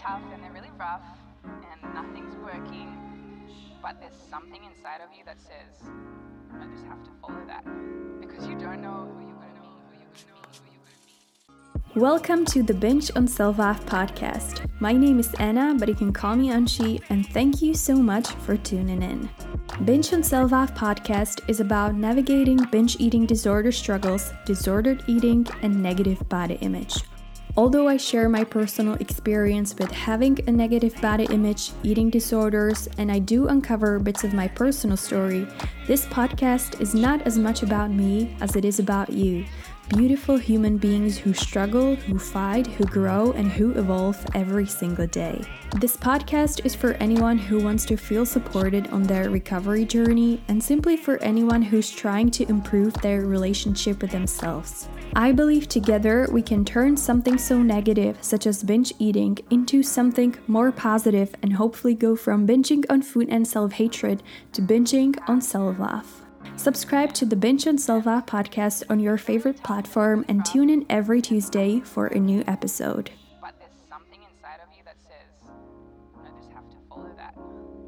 tough and they're really rough and nothing's working, but there's something inside of you that says, I just have to follow that because you don't know who you're going to meet. Welcome to the Binge on Self-Love podcast. My name is Anna, but you can call me Anshi, and thank you so much for tuning in. Binge on Self-Love podcast is about navigating binge eating disorder struggles, disordered eating, and negative body image. Although I share my personal experience with having a negative body image, eating disorders, and I do uncover bits of my personal story, this podcast is not as much about me as it is about you. Beautiful human beings who struggle, who fight, who grow, and who evolve every single day. This podcast is for anyone who wants to feel supported on their recovery journey and simply for anyone who's trying to improve their relationship with themselves. I believe together we can turn something so negative, such as binge eating, into something more positive and hopefully go from binging on food and self hatred to binging on self love. Subscribe to the on Self Love podcast on your favorite platform and tune in every Tuesday for a new episode. But there's something inside of you that says, I just have to follow that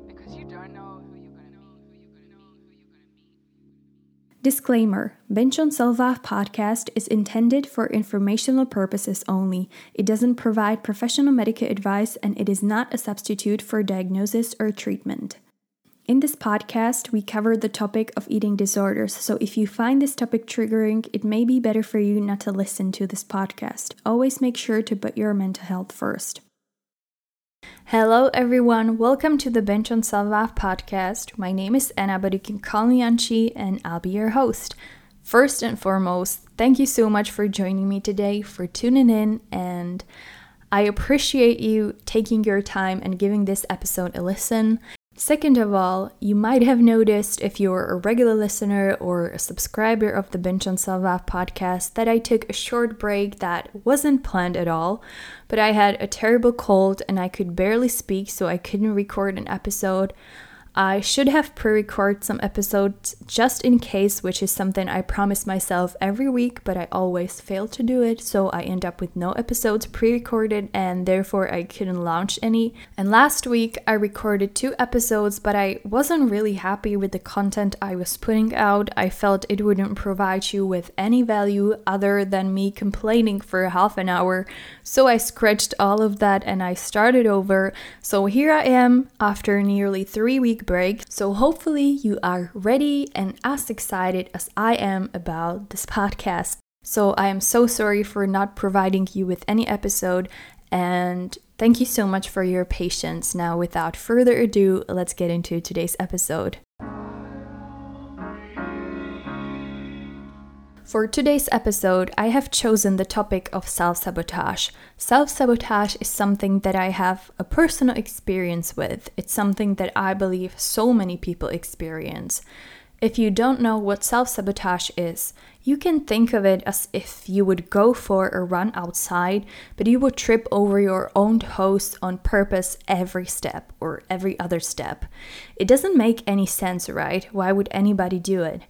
because you don't know who you're going to meet, who you're going to meet, who you're going to meet. Disclaimer Binge on Self-Love podcast is intended for informational purposes only. It doesn't provide professional medical advice and it is not a substitute for diagnosis or treatment. In this podcast, we cover the topic of eating disorders, so if you find this topic triggering, it may be better for you not to listen to this podcast. Always make sure to put your mental health first. Hello, everyone. Welcome to the Binge on Love podcast. My name is Anna, but you can call me Anchi, and I'll be your host. First and foremost, thank you so much for joining me today, for tuning in, and I appreciate you taking your time and giving this episode a listen. Second of all, you might have noticed if you're a regular listener or a subscriber of the Binge on Love podcast that I took a short break that wasn't planned at all, but I had a terrible cold and I could barely speak, so I couldn't record an episode. I should have pre recorded some episodes just in case, which is something I promise myself every week, but I always fail to do it, so I end up with no episodes pre recorded and therefore I couldn't launch any. And last week I recorded two episodes, but I wasn't really happy with the content I was putting out. I felt it wouldn't provide you with any value other than me complaining for half an hour, so I scratched all of that and I started over. So here I am after nearly three weeks break. So, hopefully, you are ready and as excited as I am about this podcast. So, I am so sorry for not providing you with any episode, and thank you so much for your patience. Now, without further ado, let's get into today's episode. For today's episode, I have chosen the topic of self sabotage. Self sabotage is something that I have a personal experience with. It's something that I believe so many people experience. If you don't know what self sabotage is, you can think of it as if you would go for a run outside, but you would trip over your own toes on purpose every step or every other step. It doesn't make any sense, right? Why would anybody do it?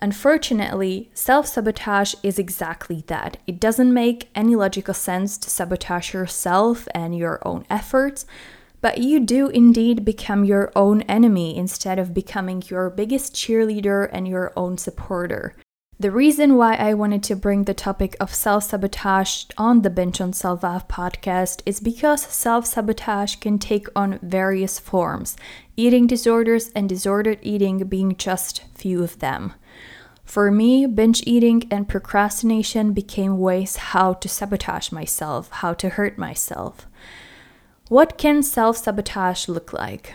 Unfortunately, self sabotage is exactly that. It doesn't make any logical sense to sabotage yourself and your own efforts, but you do indeed become your own enemy instead of becoming your biggest cheerleader and your own supporter. The reason why I wanted to bring the topic of self sabotage on the Binge on Love podcast is because self sabotage can take on various forms, eating disorders and disordered eating being just few of them. For me, binge eating and procrastination became ways how to sabotage myself, how to hurt myself. What can self sabotage look like?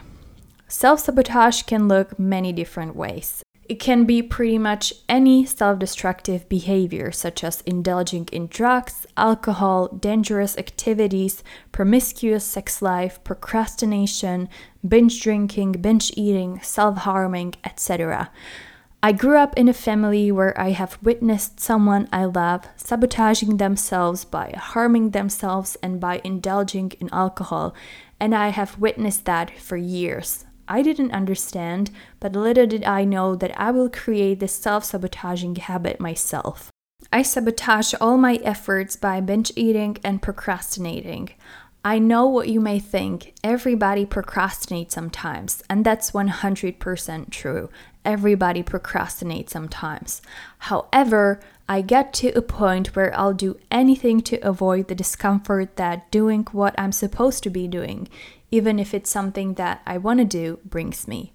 Self sabotage can look many different ways. It can be pretty much any self destructive behavior, such as indulging in drugs, alcohol, dangerous activities, promiscuous sex life, procrastination, binge drinking, binge eating, self harming, etc. I grew up in a family where I have witnessed someone I love sabotaging themselves by harming themselves and by indulging in alcohol, and I have witnessed that for years. I didn't understand, but little did I know that I will create this self sabotaging habit myself. I sabotage all my efforts by binge eating and procrastinating. I know what you may think. Everybody procrastinates sometimes, and that's 100% true. Everybody procrastinates sometimes. However, I get to a point where I'll do anything to avoid the discomfort that doing what I'm supposed to be doing, even if it's something that I want to do, brings me.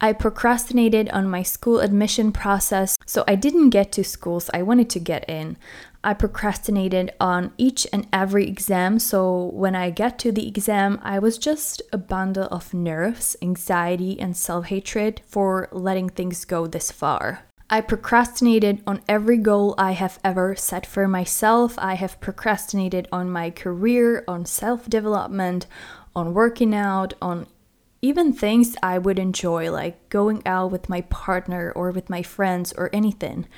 I procrastinated on my school admission process, so I didn't get to schools I wanted to get in. I procrastinated on each and every exam, so when I get to the exam, I was just a bundle of nerves, anxiety, and self hatred for letting things go this far. I procrastinated on every goal I have ever set for myself. I have procrastinated on my career, on self development, on working out, on even things I would enjoy, like going out with my partner or with my friends or anything.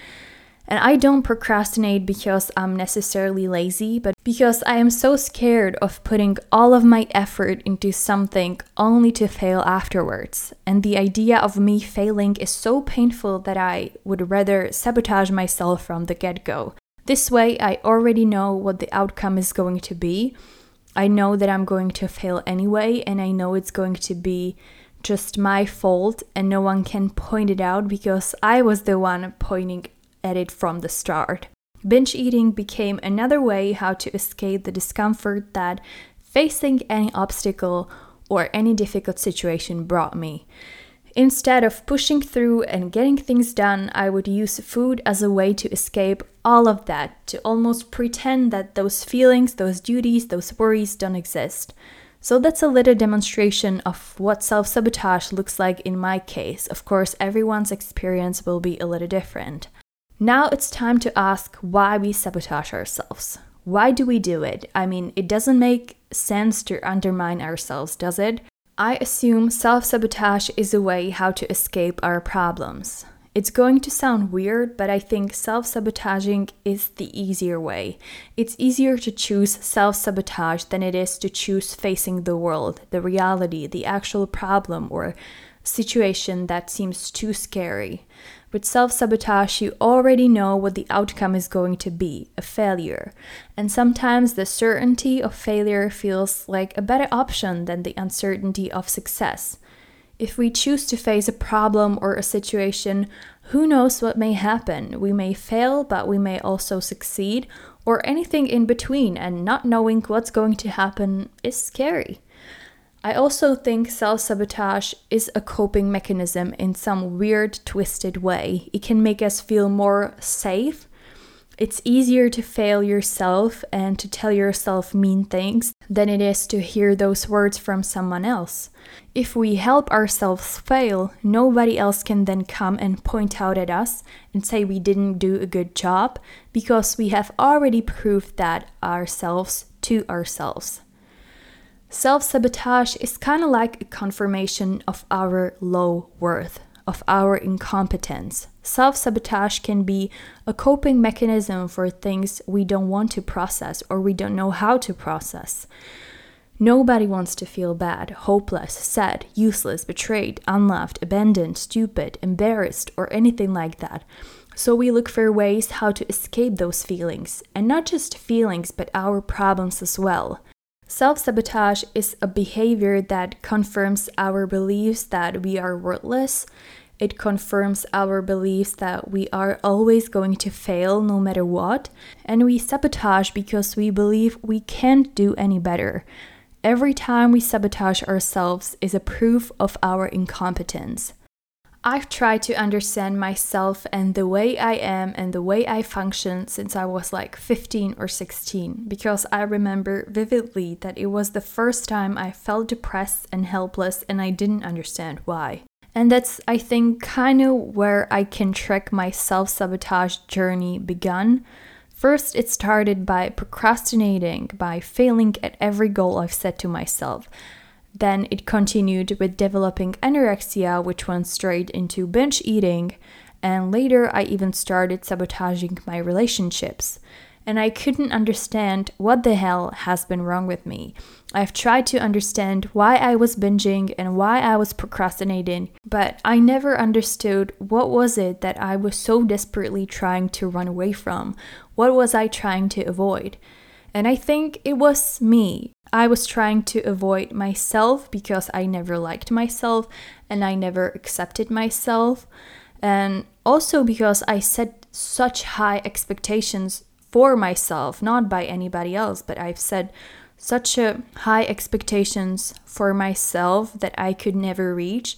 And I don't procrastinate because I'm necessarily lazy, but because I am so scared of putting all of my effort into something only to fail afterwards. And the idea of me failing is so painful that I would rather sabotage myself from the get go. This way, I already know what the outcome is going to be. I know that I'm going to fail anyway, and I know it's going to be just my fault, and no one can point it out because I was the one pointing at it from the start. Binge eating became another way how to escape the discomfort that facing any obstacle or any difficult situation brought me. Instead of pushing through and getting things done, I would use food as a way to escape all of that, to almost pretend that those feelings, those duties, those worries don't exist. So that's a little demonstration of what self sabotage looks like in my case. Of course, everyone's experience will be a little different. Now it's time to ask why we sabotage ourselves. Why do we do it? I mean, it doesn't make sense to undermine ourselves, does it? I assume self sabotage is a way how to escape our problems. It's going to sound weird, but I think self sabotaging is the easier way. It's easier to choose self sabotage than it is to choose facing the world, the reality, the actual problem, or situation that seems too scary. With self sabotage, you already know what the outcome is going to be a failure. And sometimes the certainty of failure feels like a better option than the uncertainty of success. If we choose to face a problem or a situation, who knows what may happen? We may fail, but we may also succeed, or anything in between, and not knowing what's going to happen is scary. I also think self sabotage is a coping mechanism in some weird, twisted way. It can make us feel more safe. It's easier to fail yourself and to tell yourself mean things than it is to hear those words from someone else. If we help ourselves fail, nobody else can then come and point out at us and say we didn't do a good job because we have already proved that ourselves to ourselves. Self sabotage is kind of like a confirmation of our low worth, of our incompetence. Self sabotage can be a coping mechanism for things we don't want to process or we don't know how to process. Nobody wants to feel bad, hopeless, sad, useless, betrayed, unloved, abandoned, stupid, embarrassed, or anything like that. So we look for ways how to escape those feelings, and not just feelings, but our problems as well. Self sabotage is a behavior that confirms our beliefs that we are worthless. It confirms our beliefs that we are always going to fail no matter what. And we sabotage because we believe we can't do any better. Every time we sabotage ourselves is a proof of our incompetence. I've tried to understand myself and the way I am and the way I function since I was like 15 or 16 because I remember vividly that it was the first time I felt depressed and helpless and I didn't understand why. And that's, I think, kind of where I can track my self sabotage journey begun. First, it started by procrastinating, by failing at every goal I've set to myself. Then it continued with developing anorexia, which went straight into binge eating. And later, I even started sabotaging my relationships. And I couldn't understand what the hell has been wrong with me. I've tried to understand why I was binging and why I was procrastinating, but I never understood what was it that I was so desperately trying to run away from. What was I trying to avoid? And I think it was me. I was trying to avoid myself because I never liked myself and I never accepted myself. And also because I set such high expectations for myself, not by anybody else, but I've set such a high expectations for myself that I could never reach.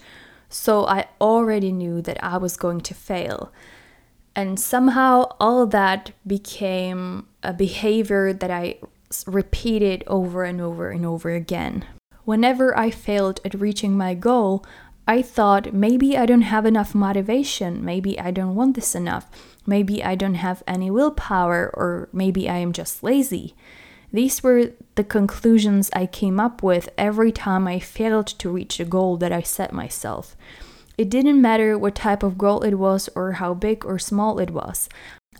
So I already knew that I was going to fail. And somehow all that became a behavior that I repeated over and over and over again. Whenever I failed at reaching my goal, I thought maybe I don't have enough motivation, maybe I don't want this enough, maybe I don't have any willpower, or maybe I am just lazy. These were the conclusions I came up with every time I failed to reach a goal that I set myself. It didn't matter what type of goal it was or how big or small it was.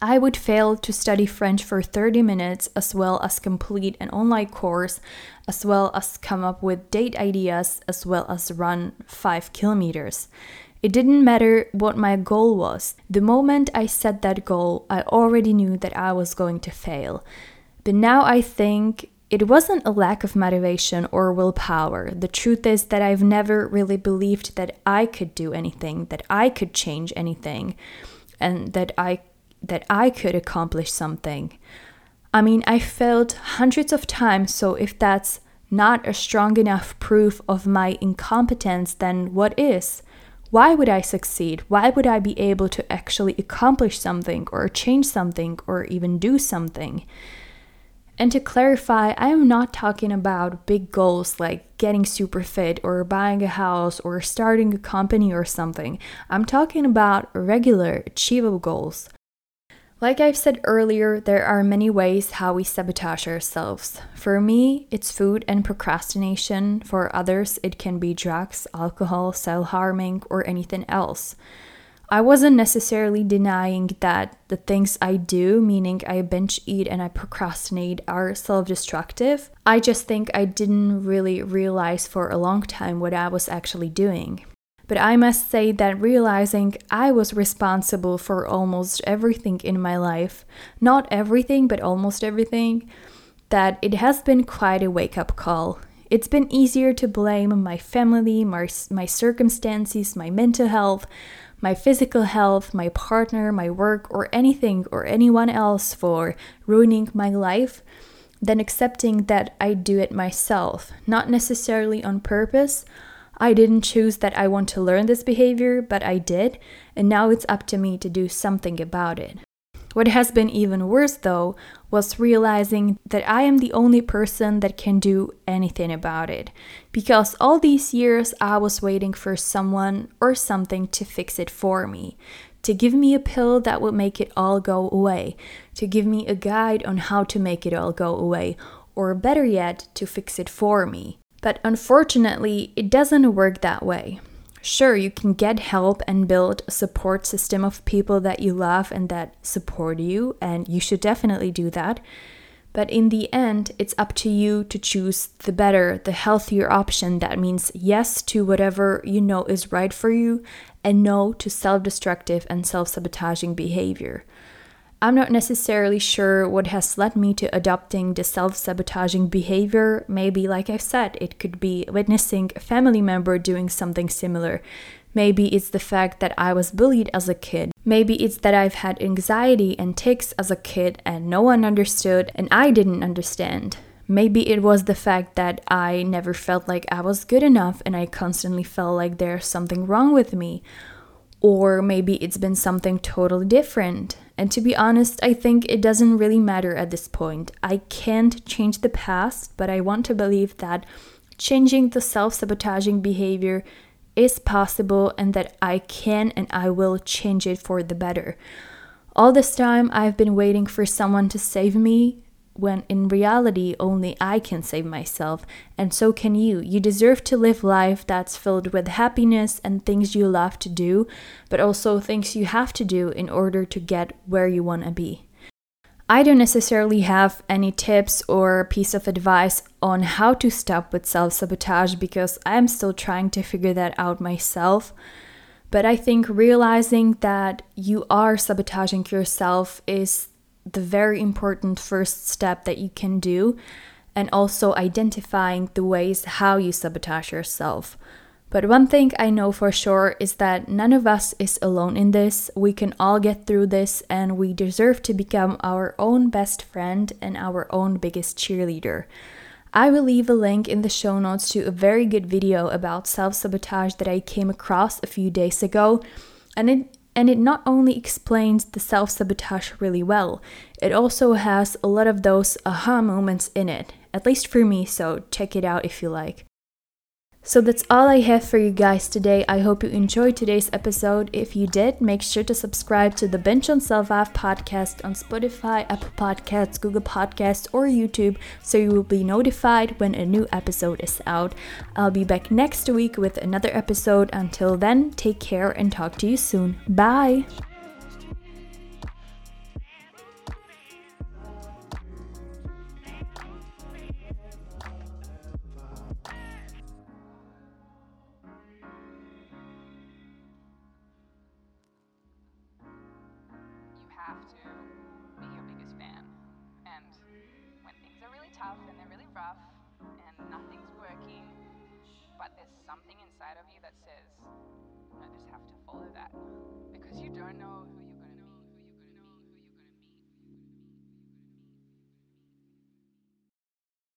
I would fail to study French for 30 minutes, as well as complete an online course, as well as come up with date ideas, as well as run 5 kilometers. It didn't matter what my goal was. The moment I set that goal, I already knew that I was going to fail. But now I think it wasn't a lack of motivation or willpower. The truth is that I've never really believed that I could do anything, that I could change anything, and that I that I could accomplish something. I mean, I failed hundreds of times, so if that's not a strong enough proof of my incompetence, then what is? Why would I succeed? Why would I be able to actually accomplish something or change something or even do something? And to clarify, I am not talking about big goals like getting super fit or buying a house or starting a company or something. I'm talking about regular, achievable goals. Like I've said earlier, there are many ways how we sabotage ourselves. For me, it's food and procrastination. For others, it can be drugs, alcohol, self harming, or anything else. I wasn't necessarily denying that the things I do, meaning I binge eat and I procrastinate, are self destructive. I just think I didn't really realize for a long time what I was actually doing. But I must say that realizing I was responsible for almost everything in my life, not everything, but almost everything, that it has been quite a wake up call. It's been easier to blame my family, my, my circumstances, my mental health, my physical health, my partner, my work, or anything or anyone else for ruining my life than accepting that I do it myself, not necessarily on purpose I didn't choose that I want to learn this behavior, but I did, and now it's up to me to do something about it. What has been even worse, though, was realizing that I am the only person that can do anything about it. Because all these years I was waiting for someone or something to fix it for me, to give me a pill that would make it all go away, to give me a guide on how to make it all go away, or better yet, to fix it for me. But unfortunately, it doesn't work that way. Sure, you can get help and build a support system of people that you love and that support you, and you should definitely do that. But in the end, it's up to you to choose the better, the healthier option that means yes to whatever you know is right for you and no to self destructive and self sabotaging behavior. I'm not necessarily sure what has led me to adopting the self sabotaging behavior. Maybe, like I've said, it could be witnessing a family member doing something similar. Maybe it's the fact that I was bullied as a kid. Maybe it's that I've had anxiety and tics as a kid and no one understood and I didn't understand. Maybe it was the fact that I never felt like I was good enough and I constantly felt like there's something wrong with me. Or maybe it's been something totally different. And to be honest, I think it doesn't really matter at this point. I can't change the past, but I want to believe that changing the self sabotaging behavior is possible and that I can and I will change it for the better. All this time, I've been waiting for someone to save me, when in reality only I can save myself, and so can you. You deserve to live life that's filled with happiness and things you love to do, but also things you have to do in order to get where you want to be. I don't necessarily have any tips or piece of advice on how to stop with self sabotage because I'm still trying to figure that out myself. But I think realizing that you are sabotaging yourself is the very important first step that you can do. and also identifying the ways how you sabotage yourself. But one thing I know for sure is that none of us is alone in this. We can all get through this, and we deserve to become our own best friend and our own biggest cheerleader. I will leave a link in the show notes to a very good video about self sabotage that I came across a few days ago, and it and it not only explains the self sabotage really well, it also has a lot of those aha moments in it, at least for me, so check it out if you like. So that's all I have for you guys today. I hope you enjoyed today's episode. If you did, make sure to subscribe to the Binge on Self Love podcast on Spotify, Apple Podcasts, Google Podcasts, or YouTube so you will be notified when a new episode is out. I'll be back next week with another episode. Until then, take care and talk to you soon. Bye.